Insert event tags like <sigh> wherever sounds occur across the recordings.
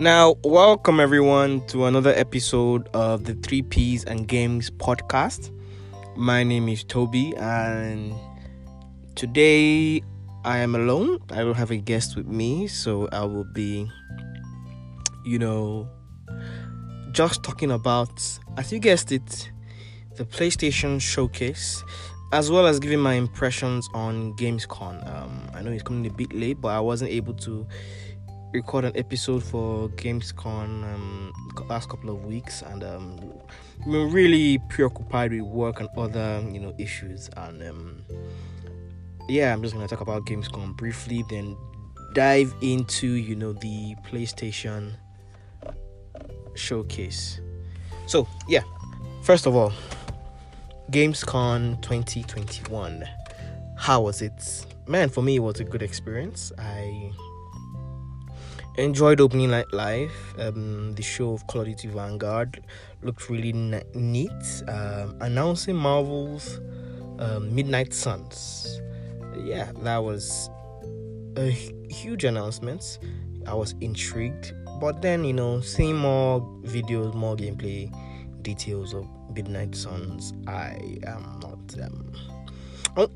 Now, welcome everyone to another episode of the 3Ps and Games podcast. My name is Toby, and today I am alone. I don't have a guest with me, so I will be, you know, just talking about, as you guessed it, the PlayStation Showcase, as well as giving my impressions on Gamescom. Um, I know it's coming a bit late, but I wasn't able to record an episode for Gamescom um, last couple of weeks, and um, been really preoccupied with work and other you know issues. And um, yeah, I'm just gonna talk about Gamescom briefly, then dive into you know the PlayStation showcase. So yeah, first of all, Gamescom 2021. How was it? Man, for me, it was a good experience. I enjoyed opening night live. Um, the show of of Vanguard looked really neat. Um, announcing Marvel's um, Midnight Suns. Yeah, that was a huge announcement. I was intrigued, but then you know, seeing more videos, more gameplay details of Midnight Suns, I am not. Um,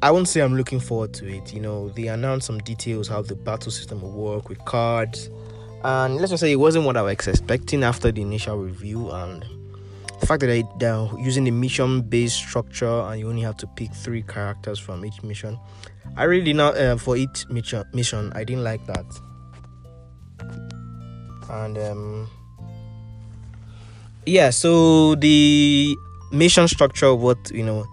I won't say I'm looking forward to it. You know, they announced some details how the battle system will work with cards and let's just say it wasn't what I was expecting after the initial review and the fact that they're using the mission based structure and you only have to pick three characters from each mission i really did not uh, for each mission mission i didn't like that and um yeah so the mission structure what you know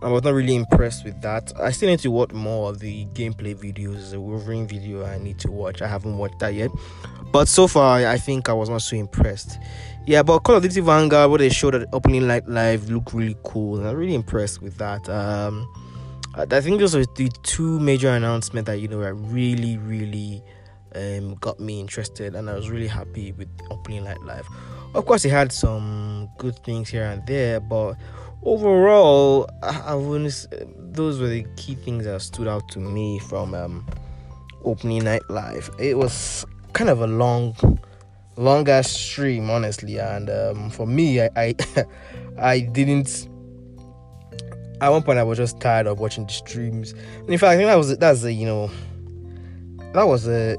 I was not really impressed with that. I still need to watch more of the gameplay videos. The Wolverine video I need to watch. I haven't watched that yet. But so far, I think I was not so impressed. Yeah, but Call of Duty Vanguard, what they showed at opening night live, looked really cool. I'm really impressed with that. Um, I think those are the two major announcements that you know really, really um, got me interested, and I was really happy with opening night live. Of course, it had some good things here and there, but overall, I, I wouldn't. Those were the key things that stood out to me from um, opening night live. It was kind of a long longer stream honestly. And um, for me I, I <laughs> i didn't at one point i was just tired of watching the streams. And in fact i think that was that's a you know that was a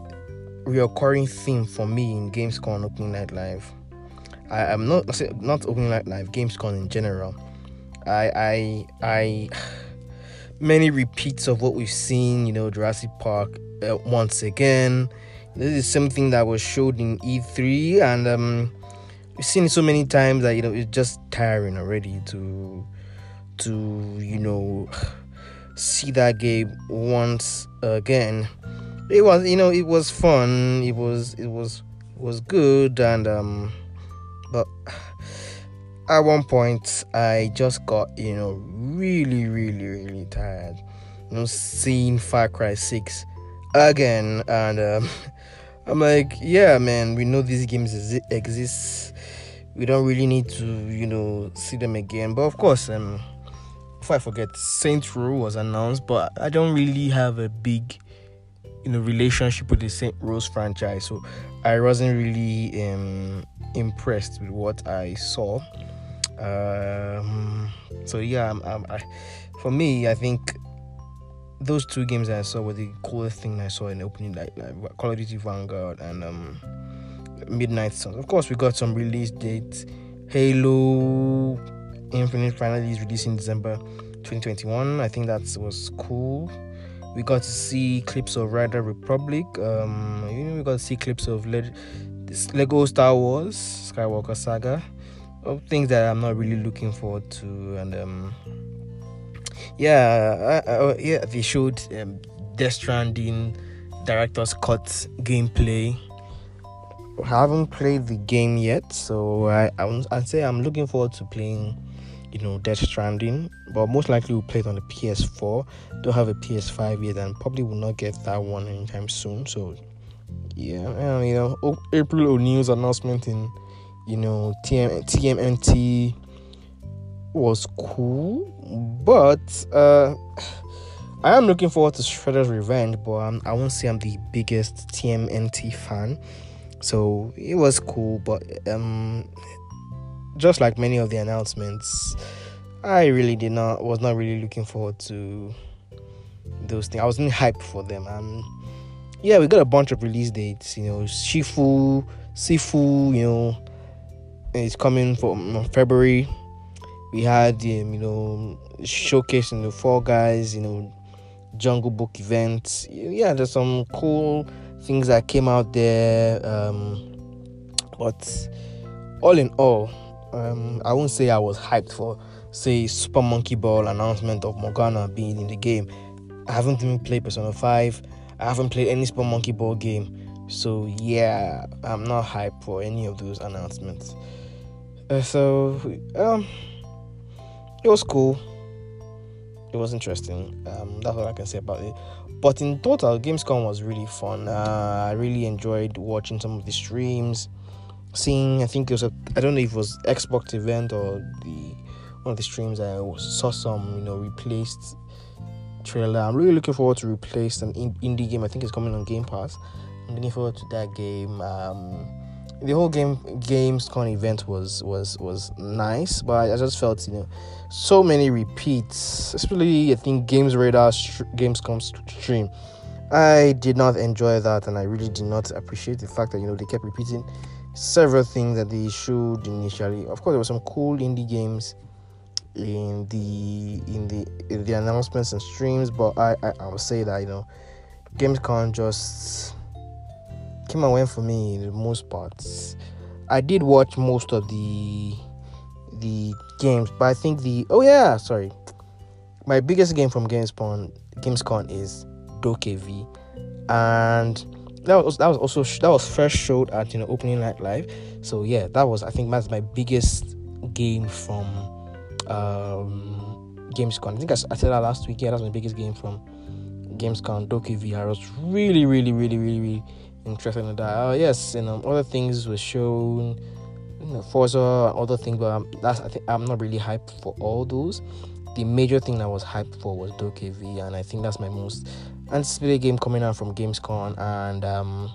recurring theme for me in gamescom opening night live. I am not not opening night live gamescom in general. I i i <sighs> many repeats of what we've seen you know jurassic park uh, once again this is something that was showed in E3, and um, we've seen it so many times that you know it's just tiring already to to you know <sighs> see that game once again. It was you know it was fun. It was it was it was good, and um, but <sighs> at one point I just got you know really really really tired. You know, seeing Far Cry Six again, and um, <laughs> I'm like, yeah, man, we know these games exist. We don't really need to, you know, see them again. But of course, um, before I forget, Saints Row was announced, but I don't really have a big, you know, relationship with the Saints Row franchise, so I wasn't really um impressed with what I saw. Um, so yeah, I'm, I'm, I, for me, I think those two games I saw were the coolest thing I saw in the opening night, like Call of Duty Vanguard and um, Midnight Suns. Of course, we got some release dates. Halo Infinite finally is released in December 2021. I think that was cool. We got to see clips of Riders Republic. Um, you know, we got to see clips of Le- Lego Star Wars Skywalker Saga. Of things that I'm not really looking forward to, and um, yeah, uh, uh, yeah, they showed um, Death Stranding director's cut gameplay. I haven't played the game yet, so I I I'd say I'm looking forward to playing, you know, Death Stranding. But most likely we'll play it on the PS4. Don't have a PS5 yet, and probably will not get that one anytime soon. So yeah, you know, April O'Neil's announcement in, you know, TM, TMNT was cool, but uh, I am looking forward to Shredder's Revenge. But I won't say I'm the biggest TMNT fan. So it was cool, but um, just like many of the announcements, I really did not was not really looking forward to those things. I wasn't hyped for them. Um, yeah, we got a bunch of release dates. You know, Shifu, Sifu. You know, it's coming from February. We had um, you know showcasing the Fall Guys. You know, Jungle Book events. Yeah, there's some cool things that came out there. Um, but all in all, um, I won't say I was hyped for, say, Super Monkey Ball announcement of Morgana being in the game. I haven't even played Persona 5. I haven't played any Super Monkey Ball game. So, yeah, I'm not hyped for any of those announcements. Uh, so, um, it was cool. It was interesting. Um, that's all I can say about it. But in total, Gamescom was really fun. Uh, I really enjoyed watching some of the streams seeing I think it was a I don't know if it was Xbox event or the one of the streams I saw some you know replaced trailer. I'm really looking forward to replace an indie game. I think it's coming on Game Pass. I'm looking forward to that game. Um, the whole game Gamescom event was was was nice, but I just felt you know so many repeats, especially I think Games Radar Gamescom stream. I did not enjoy that, and I really did not appreciate the fact that you know they kept repeating several things that they showed initially. Of course, there were some cool indie games in the in the in the announcements and streams, but I I, I would say that you know, Gamescom just came and went for me in the most parts. I did watch most of the the games, but I think the oh yeah, sorry, my biggest game from Gamescom Gamescom is DokeV, and that was that was also that was first showed at you know opening night live. So yeah, that was I think that's my biggest game from um, Gamescom. I think I, I said that last week. Yeah, that's my biggest game from Gamescom. DokeV. I was really, really, really, really, really interested in that. Uh, yes, and um, other things were shown. You know, Forza other things, but um, that's I think I'm not really hyped for all those. The major thing that was hyped for was DokeV, and I think that's my most anticipated game coming out from Gamescom, and um,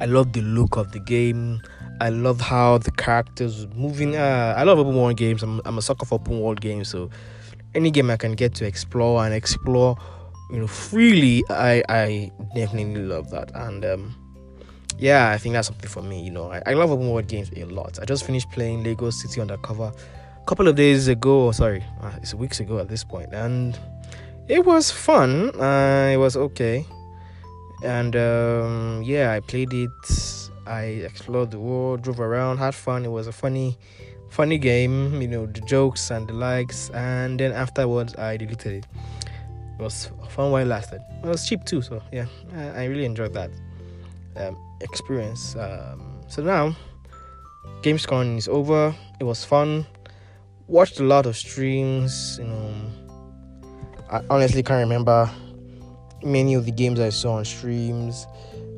I love the look of the game. I love how the characters moving. Uh, I love open world games. I'm, I'm a sucker for open world games, so any game I can get to explore and explore, you know, freely, I I definitely love that. And um, yeah, I think that's something for me. You know, I, I love open world games a lot. I just finished playing Lego City Undercover a couple of days ago. Sorry, uh, it's weeks ago at this point, and it was fun. Uh, it was okay, and um, yeah, I played it. I explored the world, drove around, had fun. It was a funny, funny game. You know the jokes and the likes, and then afterwards I deleted it. It was fun while it lasted. It was cheap too, so yeah, I, I really enjoyed that um, experience. Um, so now, Gamescom is over. It was fun. Watched a lot of streams. You know I honestly can't remember many of the games I saw on streams.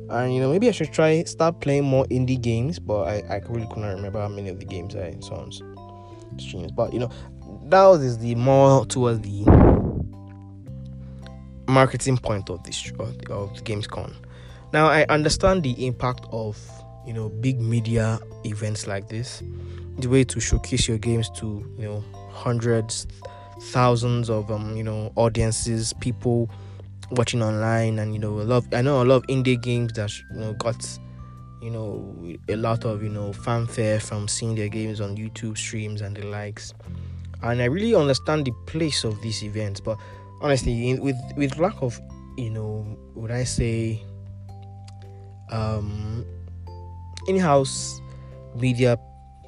And you know, maybe I should try start playing more indie games, but I, I really couldn't remember how many of the games I saw on streams. But you know, that was the more towards the marketing point of this of, of Gamescom. Now I understand the impact of you know big media events like this, the way to showcase your games to you know hundreds thousands of um you know audiences people watching online and you know a lot of, i know a lot of indie games that you know got you know a lot of you know fanfare from seeing their games on youtube streams and the likes and i really understand the place of these events but honestly in, with with lack of you know would i say um in-house media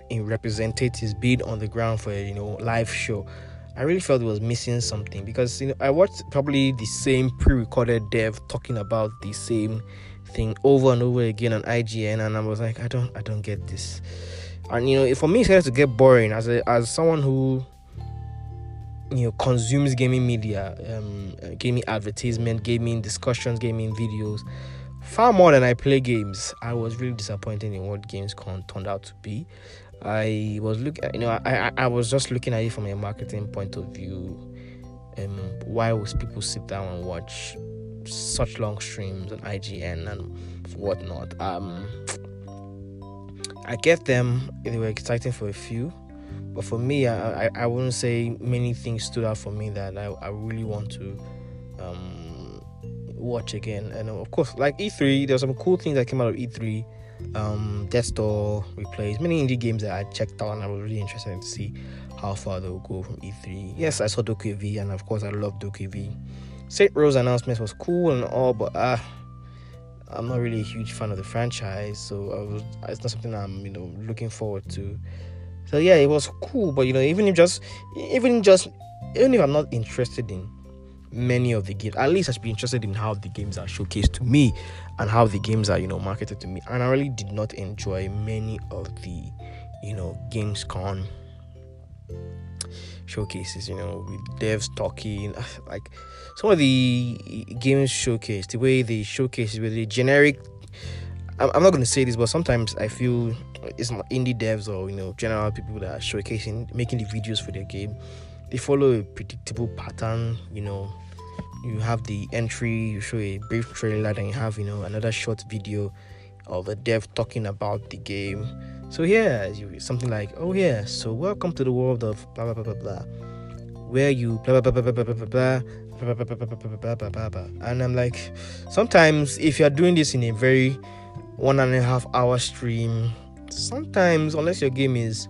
in representatives being on the ground for a you know live show I really felt it was missing something because you know I watched probably the same pre-recorded dev talking about the same thing over and over again on IGN, and I was like, I don't, I don't get this. And you know, for me, it started to get boring as a as someone who you know consumes gaming media, um, gaming advertisement, gaming discussions, gaming videos far more than I play games. I was really disappointed in what Gamescom turned out to be. I was looking, you know, I, I, I was just looking at it from a marketing point of view. Um, why would people sit down and watch such long streams on IGN and whatnot. Um, I get them; they were exciting for a few, but for me, I, I, I wouldn't say many things stood out for me that I, I really want to um, watch again. And of course, like E3, there's some cool things that came out of E3. Um, Death Door replays many indie games that I checked out, and I was really interested to see how far they'll go from E3. Yes, I saw DokeV, and of course, I love DokeV. Saints Row announcement was cool and all, but uh, I'm not really a huge fan of the franchise, so was, it's not something I'm you know looking forward to. So yeah, it was cool, but you know, even if just even just even if I'm not interested in many of the games, at least I should be interested in how the games are showcased to me and how the games are you know marketed to me. And I really did not enjoy many of the you know Gamescom showcases, you know, with devs talking, <sighs> like some of the games showcase, the way they showcase with the generic. I'm not going to say this, but sometimes I feel it's indie devs or you know general people that are showcasing, making the videos for their game. They follow a predictable pattern. You know, you have the entry, you show a brief trailer, then you have you know another short video of a dev talking about the game. So yeah, something like, oh yeah, so welcome to the world of blah blah blah blah blah, where you blah blah blah blah blah blah blah. blah and I'm like, sometimes if you're doing this in a very one and a half hour stream, sometimes unless your game is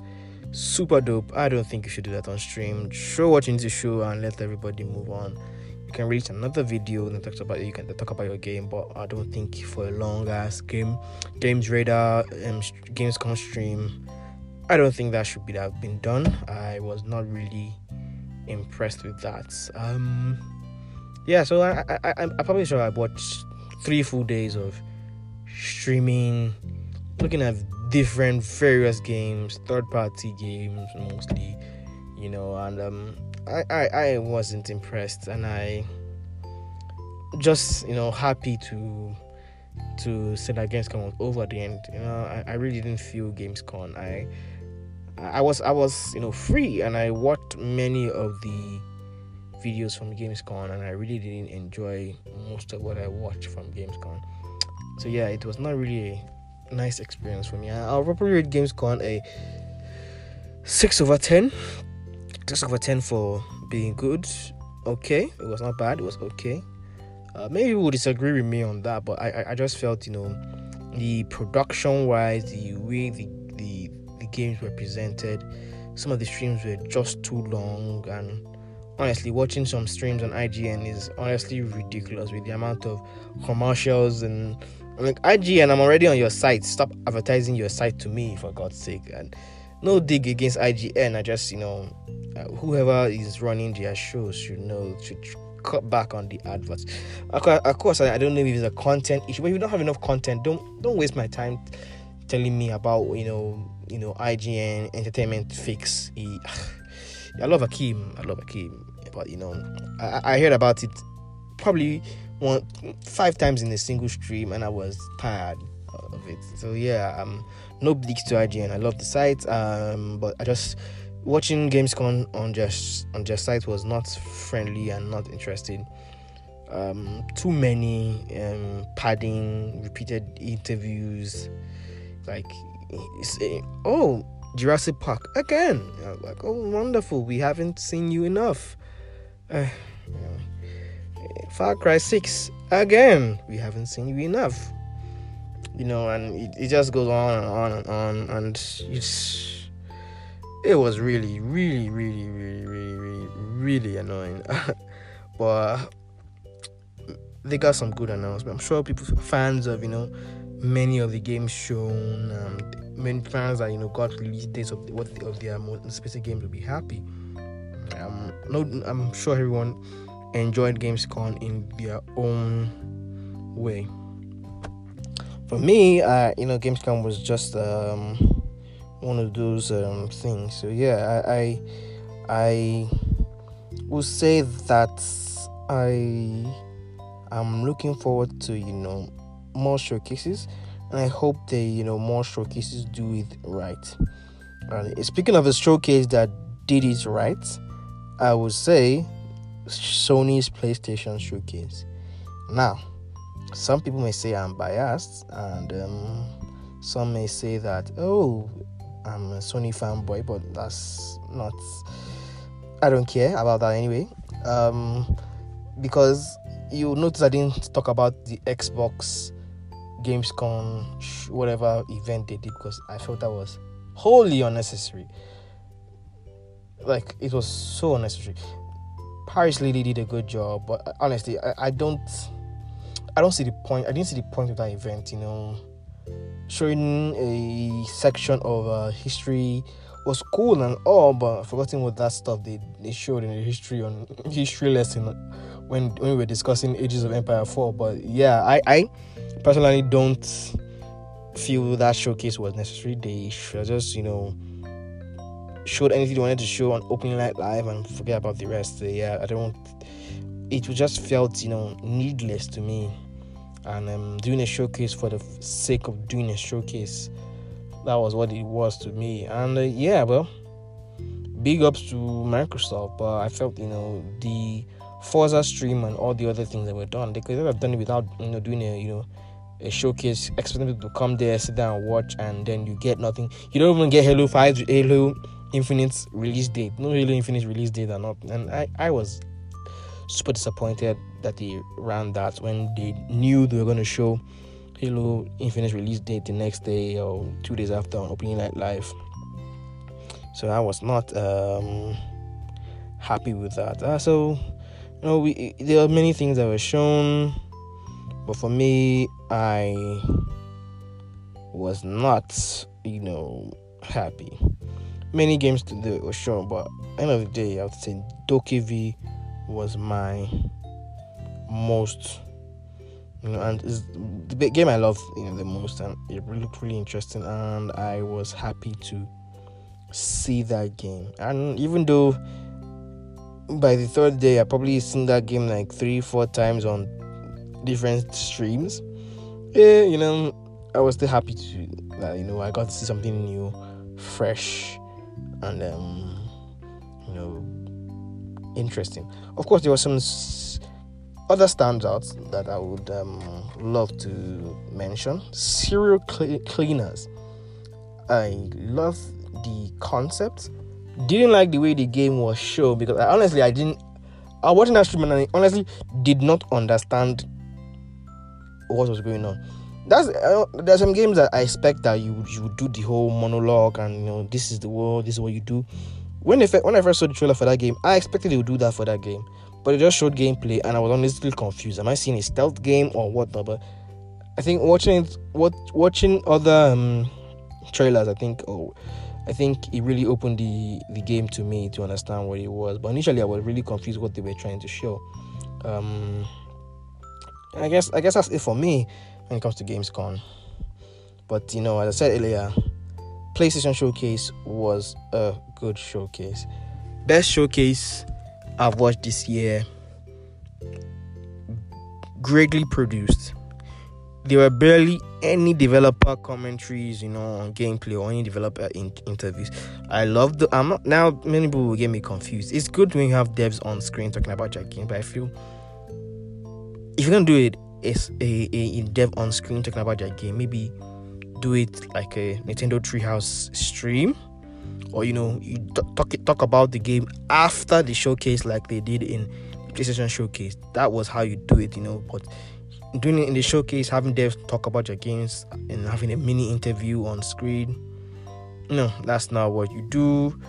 super dope, I don't think you should do that on stream. Show what you need to show and let everybody move on. You can reach another video that talks about you can talk about your game but i don't think for a long ass game games radar um, gamescom stream i don't think that should be that been done. I was not really impressed with that. Um yeah so i i, I i'm probably sure i watched three full days of streaming looking at different various games third party games mostly you know and um I, I, I wasn't impressed and I just you know happy to to say that Gamescom was over the end. You know, I, I really didn't feel Gamescom. I I was I was you know free and I watched many of the videos from Gamescom and I really didn't enjoy most of what I watched from Gamescom. So yeah, it was not really a nice experience for me. I'll probably rate Gamescom a six over ten six over ten for being good. Okay, it was not bad. It was okay. Uh, maybe you will disagree with me on that, but I, I just felt you know the production wise, the way the, the the games were presented, some of the streams were just too long, and honestly, watching some streams on IGN is honestly ridiculous with the amount of commercials and like IGN. I'm already on your site. Stop advertising your site to me for God's sake and no dig against IGN. I just, you know, uh, whoever is running their shows should know should cut back on the adverts. Of course, I don't know if it's a content issue, but if you don't have enough content, don't don't waste my time telling me about you know you know IGN Entertainment Fix. <sighs> I love Akeem. I love Akeem, but you know I, I heard about it probably one five times in a single stream, and I was tired of it. So yeah, um, no bleaks to IGN. I love the site, um, but I just watching Gamescom on just on just site was not friendly and not interesting. Um, too many um, padding, repeated interviews, like say, oh Jurassic Park again. like oh wonderful, we haven't seen you enough. Uh, Far Cry Six again, we haven't seen you enough you know, and it, it just goes on and on and on, and it's it was really, really, really, really, really, really, really annoying. <laughs> but they got some good announcements. I'm sure people fans of you know many of the games shown, um, many fans that you know got release dates of what of their most specific games will be happy. Um, no, I'm sure everyone enjoyed Gamescom in their own way for me, uh, you know, Gamescom was just um, one of those um, things. So yeah, I, I, I will say that I am looking forward to you know more showcases, and I hope they you know more showcases do it right. And speaking of a showcase that did it right, I would say Sony's PlayStation showcase. Now, some people may say I'm biased, and um, some may say that, oh, I'm a Sony fanboy, but that's not. I don't care about that anyway. Um, because you notice I didn't talk about the Xbox Gamescom, whatever event they did, because I felt that was wholly unnecessary. Like, it was so unnecessary. Parris Lilly did a good job, but honestly, I, I don't. I don't see the point. I didn't see the point of that event. You know, showing a section of uh, history was cool and all, but forgetting what that stuff they, they showed in the history on <laughs> history lesson when when we were discussing Ages of Empire 4. But yeah, I, I personally don't feel that showcase was necessary. They should just, you know, showed anything they wanted to show on opening night live and forget about the rest. Yeah, I don't it just felt, you know, needless to me. And um, doing a showcase for the sake of doing a showcase that was what it was to me. And uh, yeah, well, big ups to Microsoft. But I felt, you know, the Forza stream and all the other things that were done, they could have done it without, you know, doing a, you know, a showcase, expecting people to come there, sit down, watch, and then you get nothing. You don't even get Halo 5, Halo Infinite release date. No really Infinite release date or not. And I, I was super disappointed that they ran that when they knew they were going to show Halo Infinite release date the next day or two days after on Opening Night Live. So I was not um, happy with that. Uh, so you know, we there are many things that were shown, but for me, I was not, you know, happy. Many games today were shown, but end of the day, I would say DokeV was my most you know, and it's the game I love you know the most, and it looked really interesting, and I was happy to see that game. And even though by the third day I probably seen that game like three, four times on different streams, yeah, you know, I was still happy to that you know I got to see something new, fresh, and um, you know, interesting. Of course, there were some other standouts that I would um, love to mention serial cleaners. I love the concept. Didn't like the way the game was shown because I, honestly I didn't. I watching that stream and I honestly did not understand what was going on. That's uh, there's some games that I expect that you you do the whole monologue and you know this is the world, this is what you do. When if when I first saw the trailer for that game, I expected they would do that for that game but it just showed gameplay, and I was honestly confused. Am I seeing a stealth game or what? But I think watching it, what watching other um, trailers, I think oh, I think it really opened the the game to me to understand what it was. But initially, I was really confused what they were trying to show. Um, I guess I guess that's it for me when it comes to Gamescom. But you know, as I said earlier, PlayStation Showcase was a good showcase. Best showcase I've watched this year greatly produced. There were barely any developer commentaries, you know, on gameplay or any developer in- interviews. I love the. I'm not now. Many people will get me confused. It's good when you have devs on screen talking about your game, but I feel if you're gonna do it, it's a, a, a dev on screen talking about your game. Maybe do it like a Nintendo Treehouse stream or you know you talk talk about the game after the showcase like they did in PlayStation Showcase. That was how you do it, you know. But doing it in the showcase, having devs talk about your games and having a mini interview on screen, no, that's not what you do.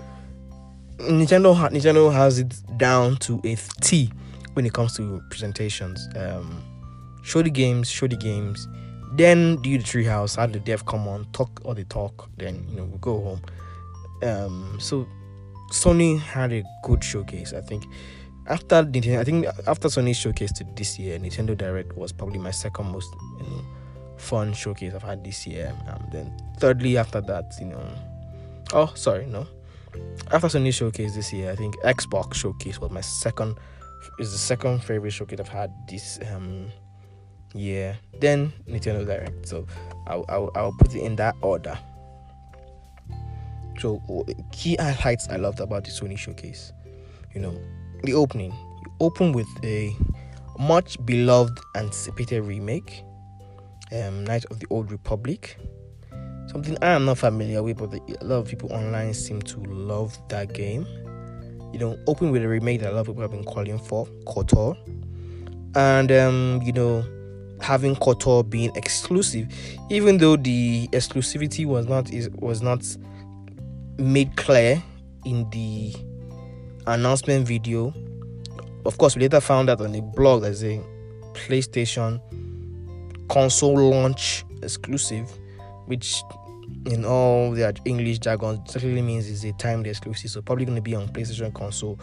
Nintendo Nintendo has it down to a T when it comes to presentations. Um, show the games, show the games, then do the treehouse. Have the dev come on, talk all the talk, then you know we go home. Um, so Sony had a good showcase. I think after Nintendo, I think after Sony's showcase to this year, Nintendo Direct was probably my second most you know, fun showcase I've had this year. Um, then thirdly, after that, you know, oh sorry, no, after Sony showcase this year, I think Xbox showcase was my second is the second favorite showcase I've had this um year. Then Nintendo Direct. So I'll, I'll, I'll put it in that order. So key highlights I loved about the Sony showcase, you know, the opening. You open with a much beloved anticipated remake, um, Knight of the Old Republic. Something I am not familiar with, but a lot of people online seem to love that game. You know, open with a remake that a lot of people have been calling for, KOTOR. And, um, you know, having KOTOR being exclusive, even though the exclusivity was not is was not made clear in the announcement video. Of course, we later found out on the blog there's a PlayStation console launch exclusive, which in all the English jargon certainly means is a timed exclusive. So probably going to be on PlayStation console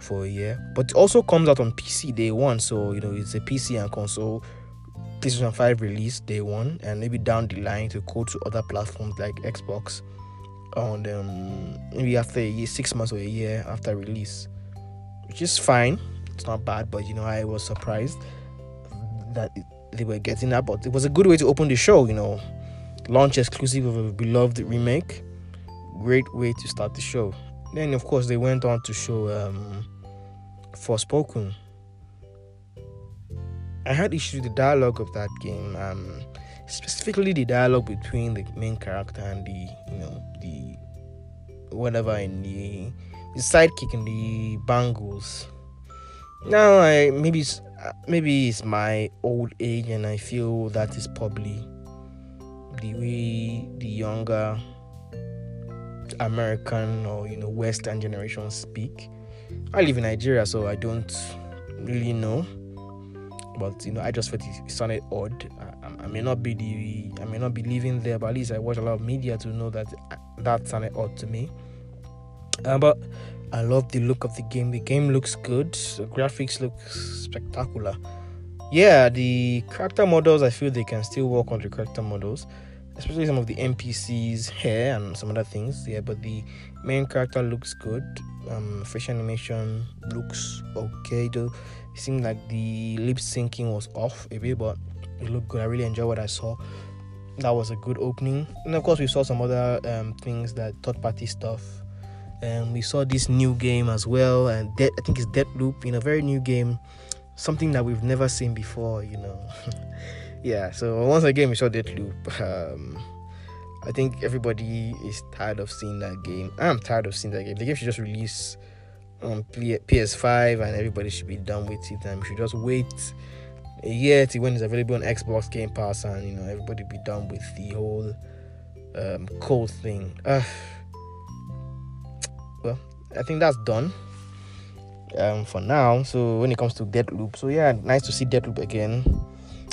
for a year, but it also comes out on PC day one. So you know it's a PC and console PlayStation 5 release day one, and maybe down the line to go to other platforms like Xbox on um, maybe after a year, six months or a year after release, which is fine. It's not bad, but you know, I was surprised that it, they were getting that. But it was a good way to open the show, you know, launch exclusive of a beloved remake. Great way to start the show. Then, of course, they went on to show um, Forspoken. I had issues with the dialogue of that game. Um, specifically the dialogue between the main character and the you know the whatever in the, the sidekick in the bangles now i maybe it's maybe it's my old age and i feel that is probably the way the younger american or you know western generation speak i live in nigeria so i don't really know but you know i just felt it sounded odd. I, I, may not be the i may not be living there but at least i watch a lot of media to know that that sounded odd to me. Uh, but i love the look of the game. The game looks good. The graphics look spectacular. Yeah the character models i feel they can still work on the character models especially some of the npcs hair and some other things. Yeah but the main character looks good. Um facial animation looks okay though it seemed like the lip syncing was off a bit, but it looked good. I really enjoyed what I saw. That was a good opening, and of course, we saw some other um, things that third party stuff. And we saw this new game as well, and De- I think it's Deathloop, you know, very new game, something that we've never seen before, you know. <laughs> yeah, so once again, we saw Deathloop. Um, I think everybody is tired of seeing that game. I'm tired of seeing that game. The game should just release on PS5 and everybody should be done with it and we should just wait a year to when it's available on Xbox Game Pass and you know everybody be done with the whole um, code thing. Uh, well, I think that's done um, for now. So when it comes to Deathloop, so yeah, nice to see Deathloop again.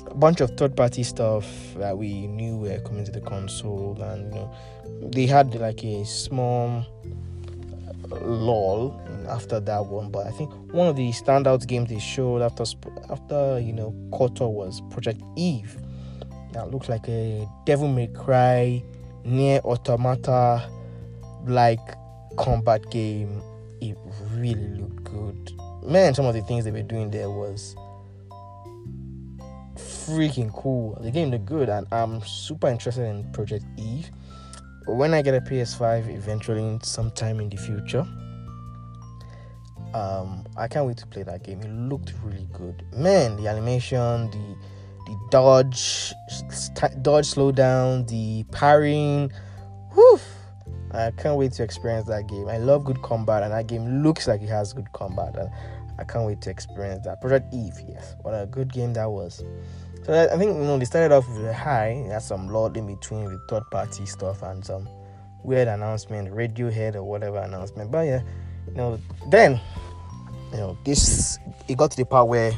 A bunch of third-party stuff that we knew were coming to the console, and you know they had like a small lull after that one. But I think one of the standout games they showed after after you know KOTOR was Project Eve. That looks like a Devil May Cry, NieR Automata like combat game. It really looked good. Man, some of the things they were doing there was freaking cool. The game looked good, and I'm super interested in Project Eve when I get a PS5 eventually sometime in the future, um, I can't wait to play that game. It looked really good. Man, the animation, the the dodge, st- dodge slowdown, the parrying. Whew, I can't wait to experience that game. I love good combat, and that game looks like it has good combat. And I can't wait to experience that. Project Eve, yes, what a good game that was. So I think you know they started off with a high. There's some lot in between with third party stuff and some weird announcement, Radiohead or whatever announcement. But yeah, you know, then you know this it got to the part where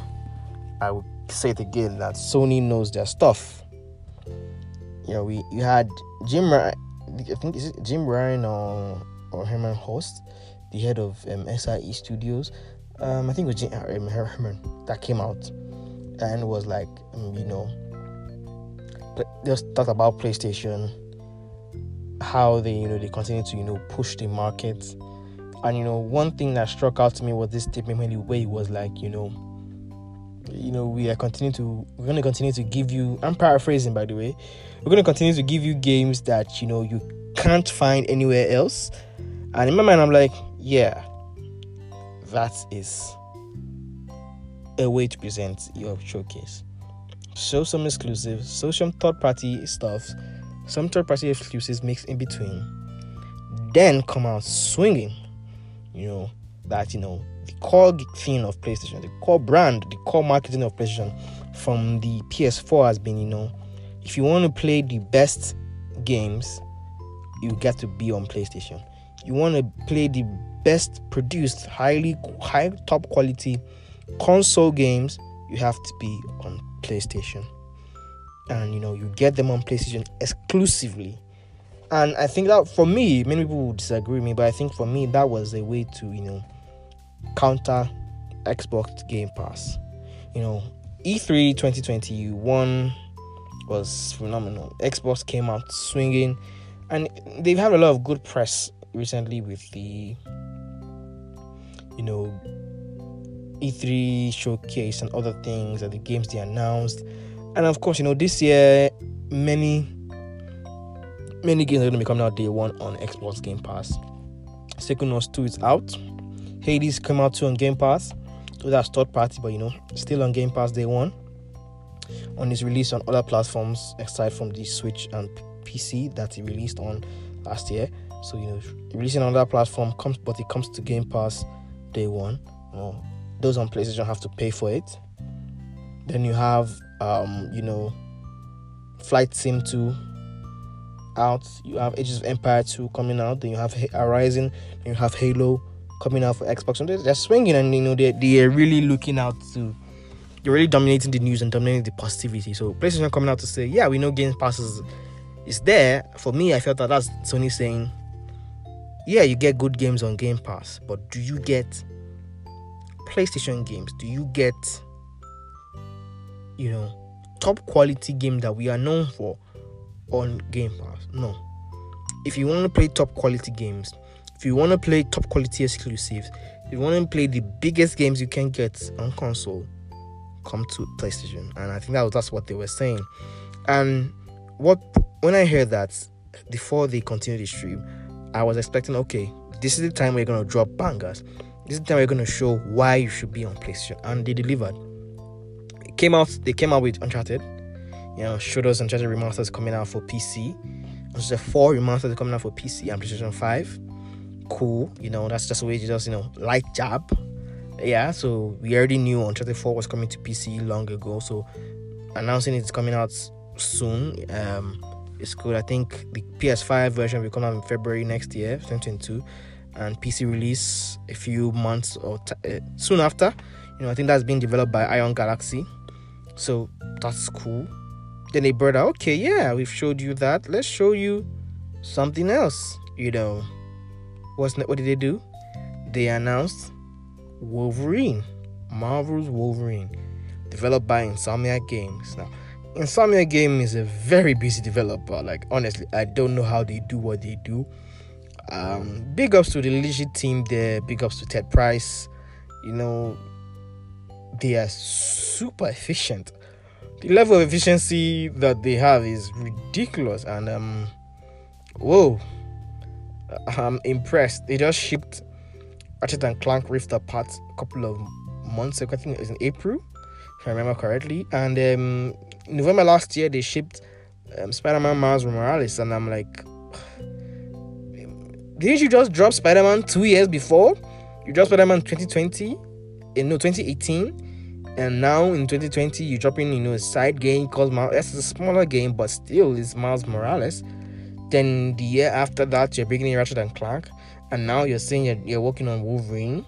I would say it again that Sony knows their stuff. You know, we you had Jim Ryan, I think is it Jim Ryan or or Hermen Hulst, the head of um, SIE Studios. Um, I think it was Jim um, Hermen that came out and was like, um, you know, just talk about PlayStation, how they, you know, they continue to, you know, push the market. And you know, one thing that struck out to me was this statement when the way was like, you know, you know, we are continuing to we're gonna continue to give you I'm paraphrasing by the way, we're gonna continue to give you games that you know you can't find anywhere else. And in my mind I'm like, yeah, that is a way to present your showcase. Show some exclusives, show some third party stuff, some third party exclusives mixed in between. Then come out swinging. You know, that, you know, the core thing of PlayStation, the core brand, the core marketing of PlayStation from the PS4 has been, you know, if you want to play the best games, you get to be on PlayStation. You want to play the best produced, highly high top quality console games, you have to be on PlayStation. And you know, you get them on PlayStation exclusively. And I think that for me, many people would disagree with me, but I think for me that was a way to, you know, counter Xbox Game Pass. You know, E3 2021 was phenomenal. Xbox came out swinging, and they've had a lot of good press recently with the, you know, E3 showcase and other things and the games they announced. And of course, you know, this year many many games are gonna be coming out day one on Xbox Game Pass. Second Psychonauts 2 is out. Hades came out too on Game Pass. So that's third party, but you know, still on Game Pass day one. On its release on other platforms aside from the Switch and PC that it released on last year. So you know, releasing on that platform comes, but it comes to Game Pass day one. Those on PlayStation have to pay for it. Then you have, um, you know, Flight Sim 2 out. You have Ages of Empire 2 coming out. Then you have Horizon. Then you have Halo coming out for Xbox. And they're, swinging, and you know they're, they're really looking out to. You're really dominating the news and dominating the positivity. So PlayStation coming out to say, yeah, we know Game Pass is, is there. For me, I felt that that's Sony saying, yeah, you get good games on Game Pass, but do you get PlayStation games do you get, you know, top quality game that we are known for on Game Pass? No. If you want to play top quality games, if you want to play top quality exclusives, if you want to play the biggest games you can get on console, come to PlayStation. And I think that was, that's what they were saying. And what when I heard that before they continued the stream, I was expecting, okay, this is the time we're gonna drop bangers. This time we're going to show why you should be on PlayStation, and they delivered. It came out. They came out with Uncharted. You know, showed us Uncharted remasters coming out for PC. Uncharted Four remasters coming out for PC and PlayStation Five. Cool. You know, that's just a way to just you know light jab. Yeah. So we already knew Uncharted Four was coming to PC long ago. So announcing it's coming out soon. Um, it's good. I think the PS5 version will come out in February next year, 2022 and PC release a few months or t- uh, soon after. You know, I think that's being developed by Iron Galaxy, so that's cool. Then they brought out, okay, yeah, we've showed you that. Let's show you something else. You know, what's what did they do? They announced Wolverine, Marvel's Wolverine, developed by Insomniac Games. Now, Insomniac Game is a very busy developer. Like honestly, I don't know how they do what they do. Um, big ups to the leadership team there. Big ups to Ted Price. You know, they are super efficient. The level of efficiency that they have is ridiculous, and um, whoa, I'm impressed. They just shipped Ratchet and Clank Rift Apart a couple of months ago. I think it was in April, if I remember correctly. And um, November last year, they shipped um, Spider-Man Miles Morales, and I'm like, didn't you just drop Spider Man two years before? You dropped Spider Man 2020, in eh, no 2018, and now in 2020 you're dropping you know a side game called Miles. It's a smaller game, but still it's Miles Morales. Then the year after that you're bringing in Ratchet and Clank, and now you're saying you're, you're working on Wolverine.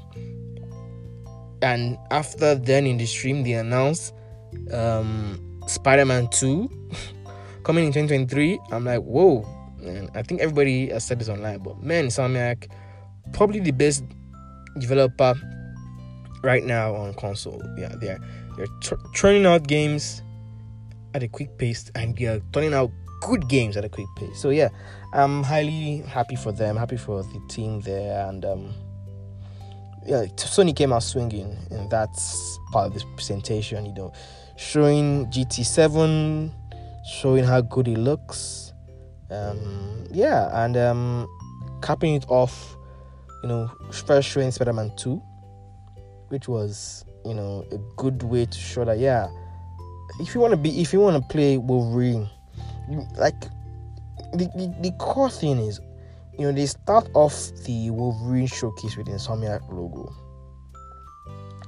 And after then in the stream they announced um, Spider Man 2 <laughs> coming in 2023. I'm like, whoa, and I think everybody has said this online, but man, Insomniac, probably the best developer right now on console. Yeah, they're they're tr- out games at a quick pace, and they're turning out good games at a quick pace. So yeah, I'm highly happy for them, happy for the team there, and um, yeah, Sony came out swinging in that part of this presentation. You know, showing GT7, showing how good it looks um, yeah, and um, capping it off, you know, first showing Spider Man 2, which was you know a good way to show that yeah, if you want to be if you want to play Wolverine, you, like the, the the core thing is, you know, they start off the Wolverine showcase with the Insomniac logo.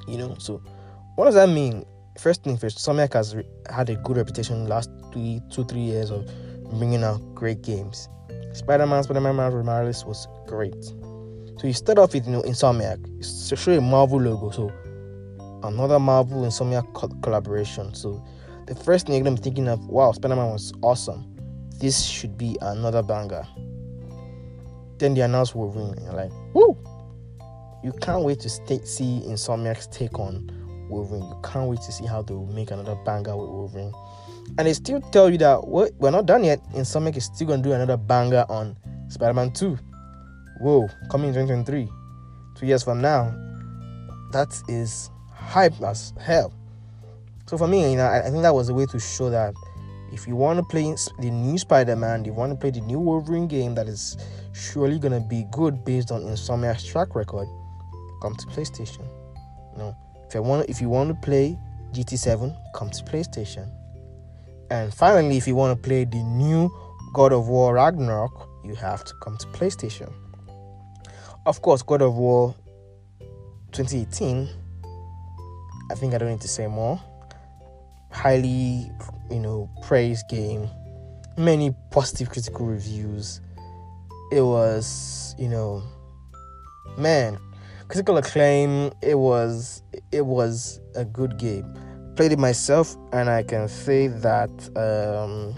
You know, so what does that mean? First thing first, Insomniac has re- had a good reputation last three, two, three years of bringing out great games. Spider-Man, Spider-Man Miles was great. So you start off with you know Insomniac, it's show a Marvel logo, so another Marvel Insomniac co- collaboration. So the first thing I'm thinking of, wow, Spider-Man was awesome. This should be another banger. Then they announce Wolverine, and you're like, woo! You can't wait to see Insomniac's take on Wolverine. You can't wait to see how they will make another banger with Wolverine. And they still tell you that what we're not done yet. Insomniac is still gonna do another banger on Spider-Man 2. Whoa, coming in 2023. Two years from now. That is hype as hell. So for me, you know, I, I think that was a way to show that if you want to play the new Spider-Man, you want to play the new Wolverine game that is surely gonna be good based on Insomniac's track record, come to PlayStation. You know, if you want if you want to play GT7, come to PlayStation. And finally, if you want to play the new God of War Ragnarok, you have to come to PlayStation. Of course, God of War 2018. I think I don't need to say more. Highly, you know, praised game. Many positive critical reviews. It was, you know, man, critical acclaim. It was, it was a good game. Played it myself, and I can say that um,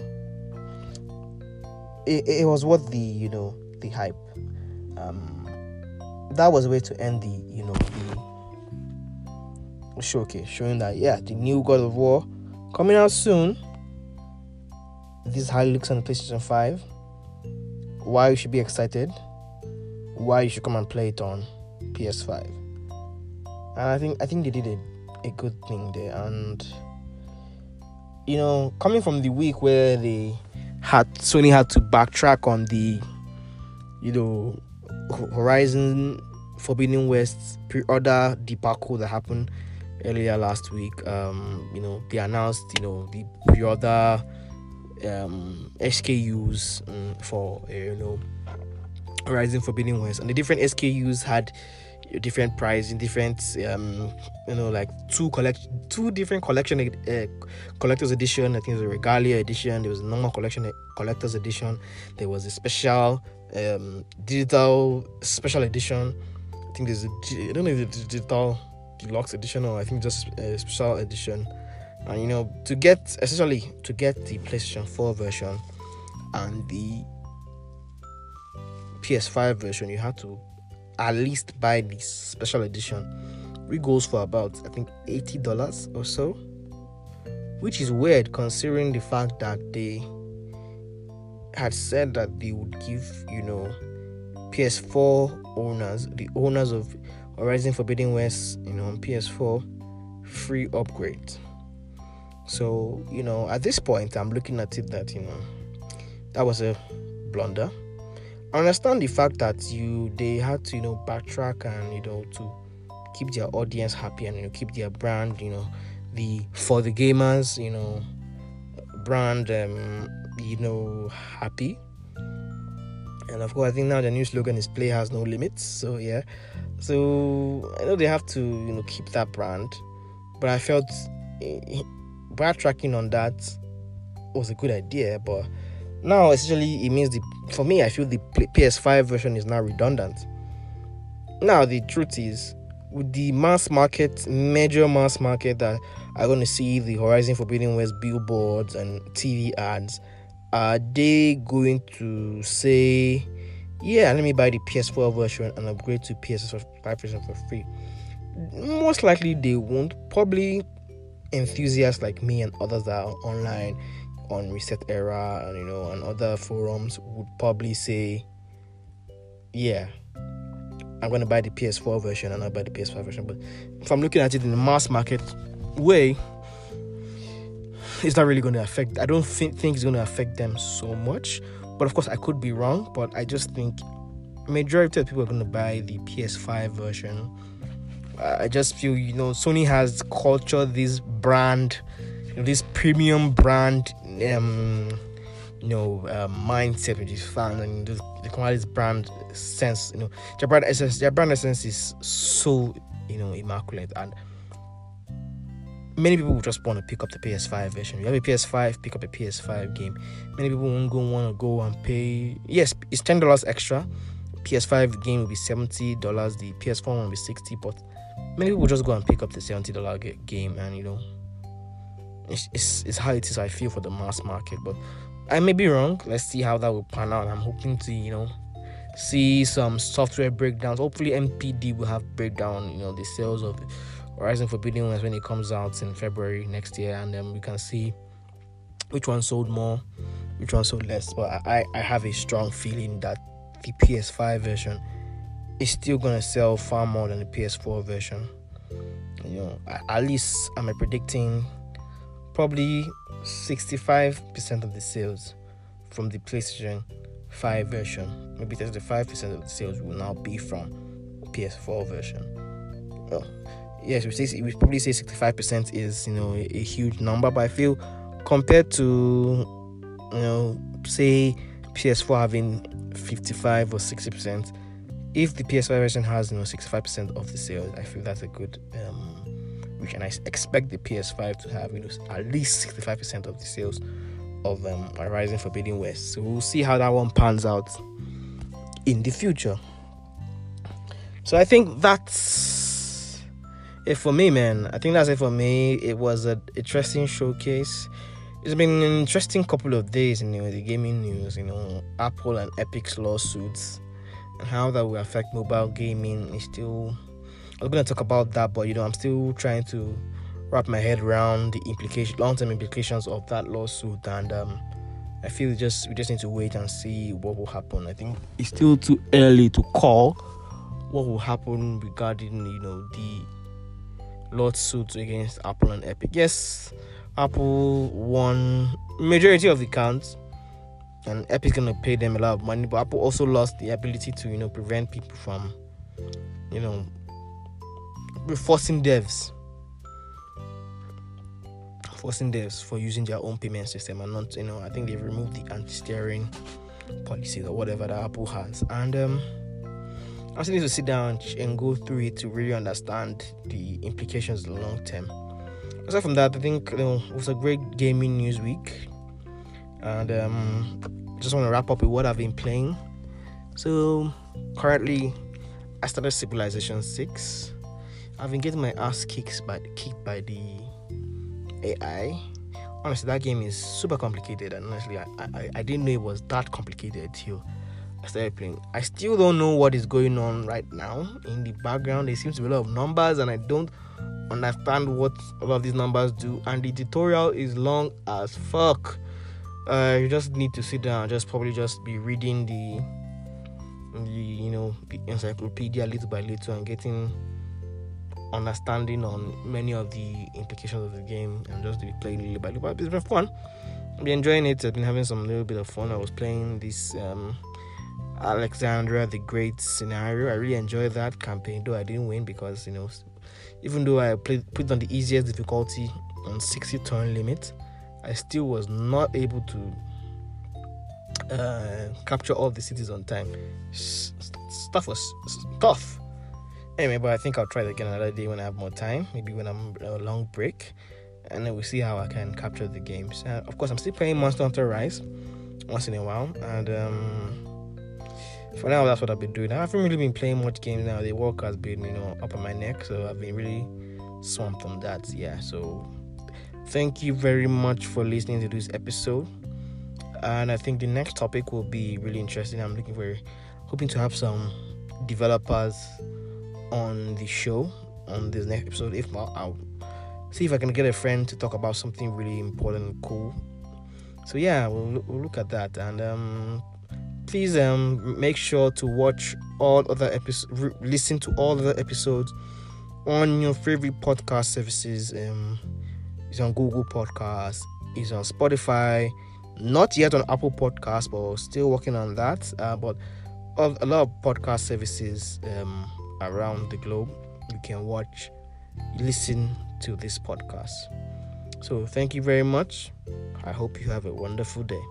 it, it was worth the, you know, the hype. Um, that was a way to end the you know the showcase showing that yeah the new god of war coming out soon. This is how it looks on the playstation 5 why you should be excited. Why you should come and play it on ps5 and i think i think they did a, a good thing there and you know coming from the week where they had sony had to backtrack on the you know Horizon Forbidden West pre-order debacle that happened earlier last week. Um, you know, they announced, you know, the pre-order um, SKUs um, for uh, you know Horizon Forbidden West, and the different SKUs had different price in different um you know like two collect two different collection uh, collectors edition. I think there's a regalia edition. There was a normal collection collectors edition. There was a special um digital special edition. I think there's a i don't know if it's digital deluxe edition or i think just a special edition. And you know to get essentially to get the playstation 4 version and the ps5 version you had to at least buy this special edition which goes for about i think $80 or so which is weird considering the fact that they had said that they would give you know ps4 owners the owners of horizon forbidden west you know on ps4 free upgrade so you know at this point i'm looking at it that you know that was a blunder I understand the fact that you they had to you know backtrack and you know to keep their audience happy and you know keep their brand you know the for the gamers you know brand um you know happy. And of course I think now the new slogan is play has no limits so yeah. So I know they have to you know keep that brand but I felt eh, backtracking on that was a good idea but now essentially it means the for me i feel the ps5 version is now redundant. Now the truth is with the mass market major mass market that are going to see the horizon forbidden west billboards and tv ads are they going to say yeah let me buy the ps4 version and upgrade to ps5 version for free? Most likely they won't. Probably enthusiasts like me and others that are online on Reset Era and you know and other forums would probably say, yeah, I'm gonna buy the PS4 version and I'll buy the PS5 version. But if I'm looking at it in the mass market way, it's not really gonna affect. I don't think think it's gonna affect them so much. But of course, I could be wrong. But I just think majority of people are gonna buy the PS5 version I just feel you know Sony has cultured this brand, this premium brand, um, you know, uh, mindset which is fun and the, the brand sense. You know, their brand essence, their brand essence is so you know immaculate and many people will just want to pick up the PS5 version. You have a PS5, pick up a PS5 game. Many people won't go want to go and pay. Yes, it's ten dollars extra. PS5 game will be seventy dollars. The PS4 one will be sixty. But many people just go and pick up the seventy dollar game, and you know, it's, it's it's how it is. I feel for the mass market, but I may be wrong. Let's see how that will pan out. I'm hoping to you know see some software breakdowns. Hopefully, NPD will have breakdown. You know, the sales of Horizon Forbidden West when it comes out in February next year, and then we can see which one sold more, which one sold less. But I, I have a strong feeling that the PS5 version is still gonna sell far more than the PS4 version. You know, at least I'm predicting probably 65% of the sales from the PlayStation 5 version. Maybe 35% of the sales will now be from PS4 version. Well, yes, we say we probably say 65% is you know a, huge number, but I feel compared to you know say PS4 having 55 or 60%, if the PS5 version has you know 65% of the sales, I feel that's a good um, and I expect the PS5 to have you know at least 65% of the sales of um, Horizon Forbidden West. So we'll see how that one pans out in the future. So I think that's it for me, man. I think that's it for me. It was an interesting showcase. It's been an interesting couple of days, you know, the gaming news, you know, Apple and Epic's lawsuits and how that will affect mobile gaming is still I was gonna talk about that, but you know, I'm still trying to wrap my head around the implication long term implications of that lawsuit and um I feel just we just need to wait and see what will happen. I think it's still too early to call what will happen regarding, you know, the lawsuits against Apple and Epic. Yes, Apple won majority of the counts, and Epic's gonna pay them a lot of money. But Apple also lost the ability to you know prevent people from you know forcing devs forcing devs for using their own payment system and not you know I think they've removed the anti-steering policies or whatever that Apple has and um I still need to sit down and go through it to really understand the implications long term. Aside from that, I think you know, it was a great gaming news week, and um, just want to wrap up with what I've been playing. So currently, I started Civilization Six. I've been getting my ass kicked by kicked by the AI. Honestly, that game is super complicated, and honestly, I, I, I didn't know it was that complicated till I started playing. I still don't know what is going on right now in the background. There seems to be a lot of numbers, and I don't understand what a lot of these numbers do. And the tutorial is long as fuck. Uh, you just need to sit down, just probably just be reading the, the you know, the encyclopedia little by little and getting understanding on many of the implications of the game and just be playing little by little. But it's been fun. I've been enjoying it. I've been having some little bit of fun. I was playing this um, Alexander the Great scenario. I really enjoyed that campaign, though I didn't win because you know, even though I played put on the easiest difficulty on 60 turn limit, I still was not able to uh, capture all the cities on time. Stuff was tough. Anyway, but I think I'll try it again another day when I have more time. Maybe when I'm on a long break, and then we'll see how I can capture the games. Uh, of course, I'm still playing Monster Hunter Rise once in a while, and um, for now, that's what I've been doing. I haven't really been playing much games now. The work has been, you know, up on my neck, so I've been really swamped on that. Yeah, so thank you very much for listening to this episode. And I think the next topic will be really interesting. I'm looking for, hoping to have some developers on the show on this next episode. If not, I'll see if I can get a friend to talk about something really important and cool. So yeah, we'll, we'll look at that and um please um make sure to watch all other episodes listen to all other episodes on your favorite podcast services um it's on google podcast it's on spotify not yet on apple podcast but still working on that uh, but a lot of podcast services um around the globe you can watch, listen to this podcast. So, thank you very much. I hope you have a wonderful day.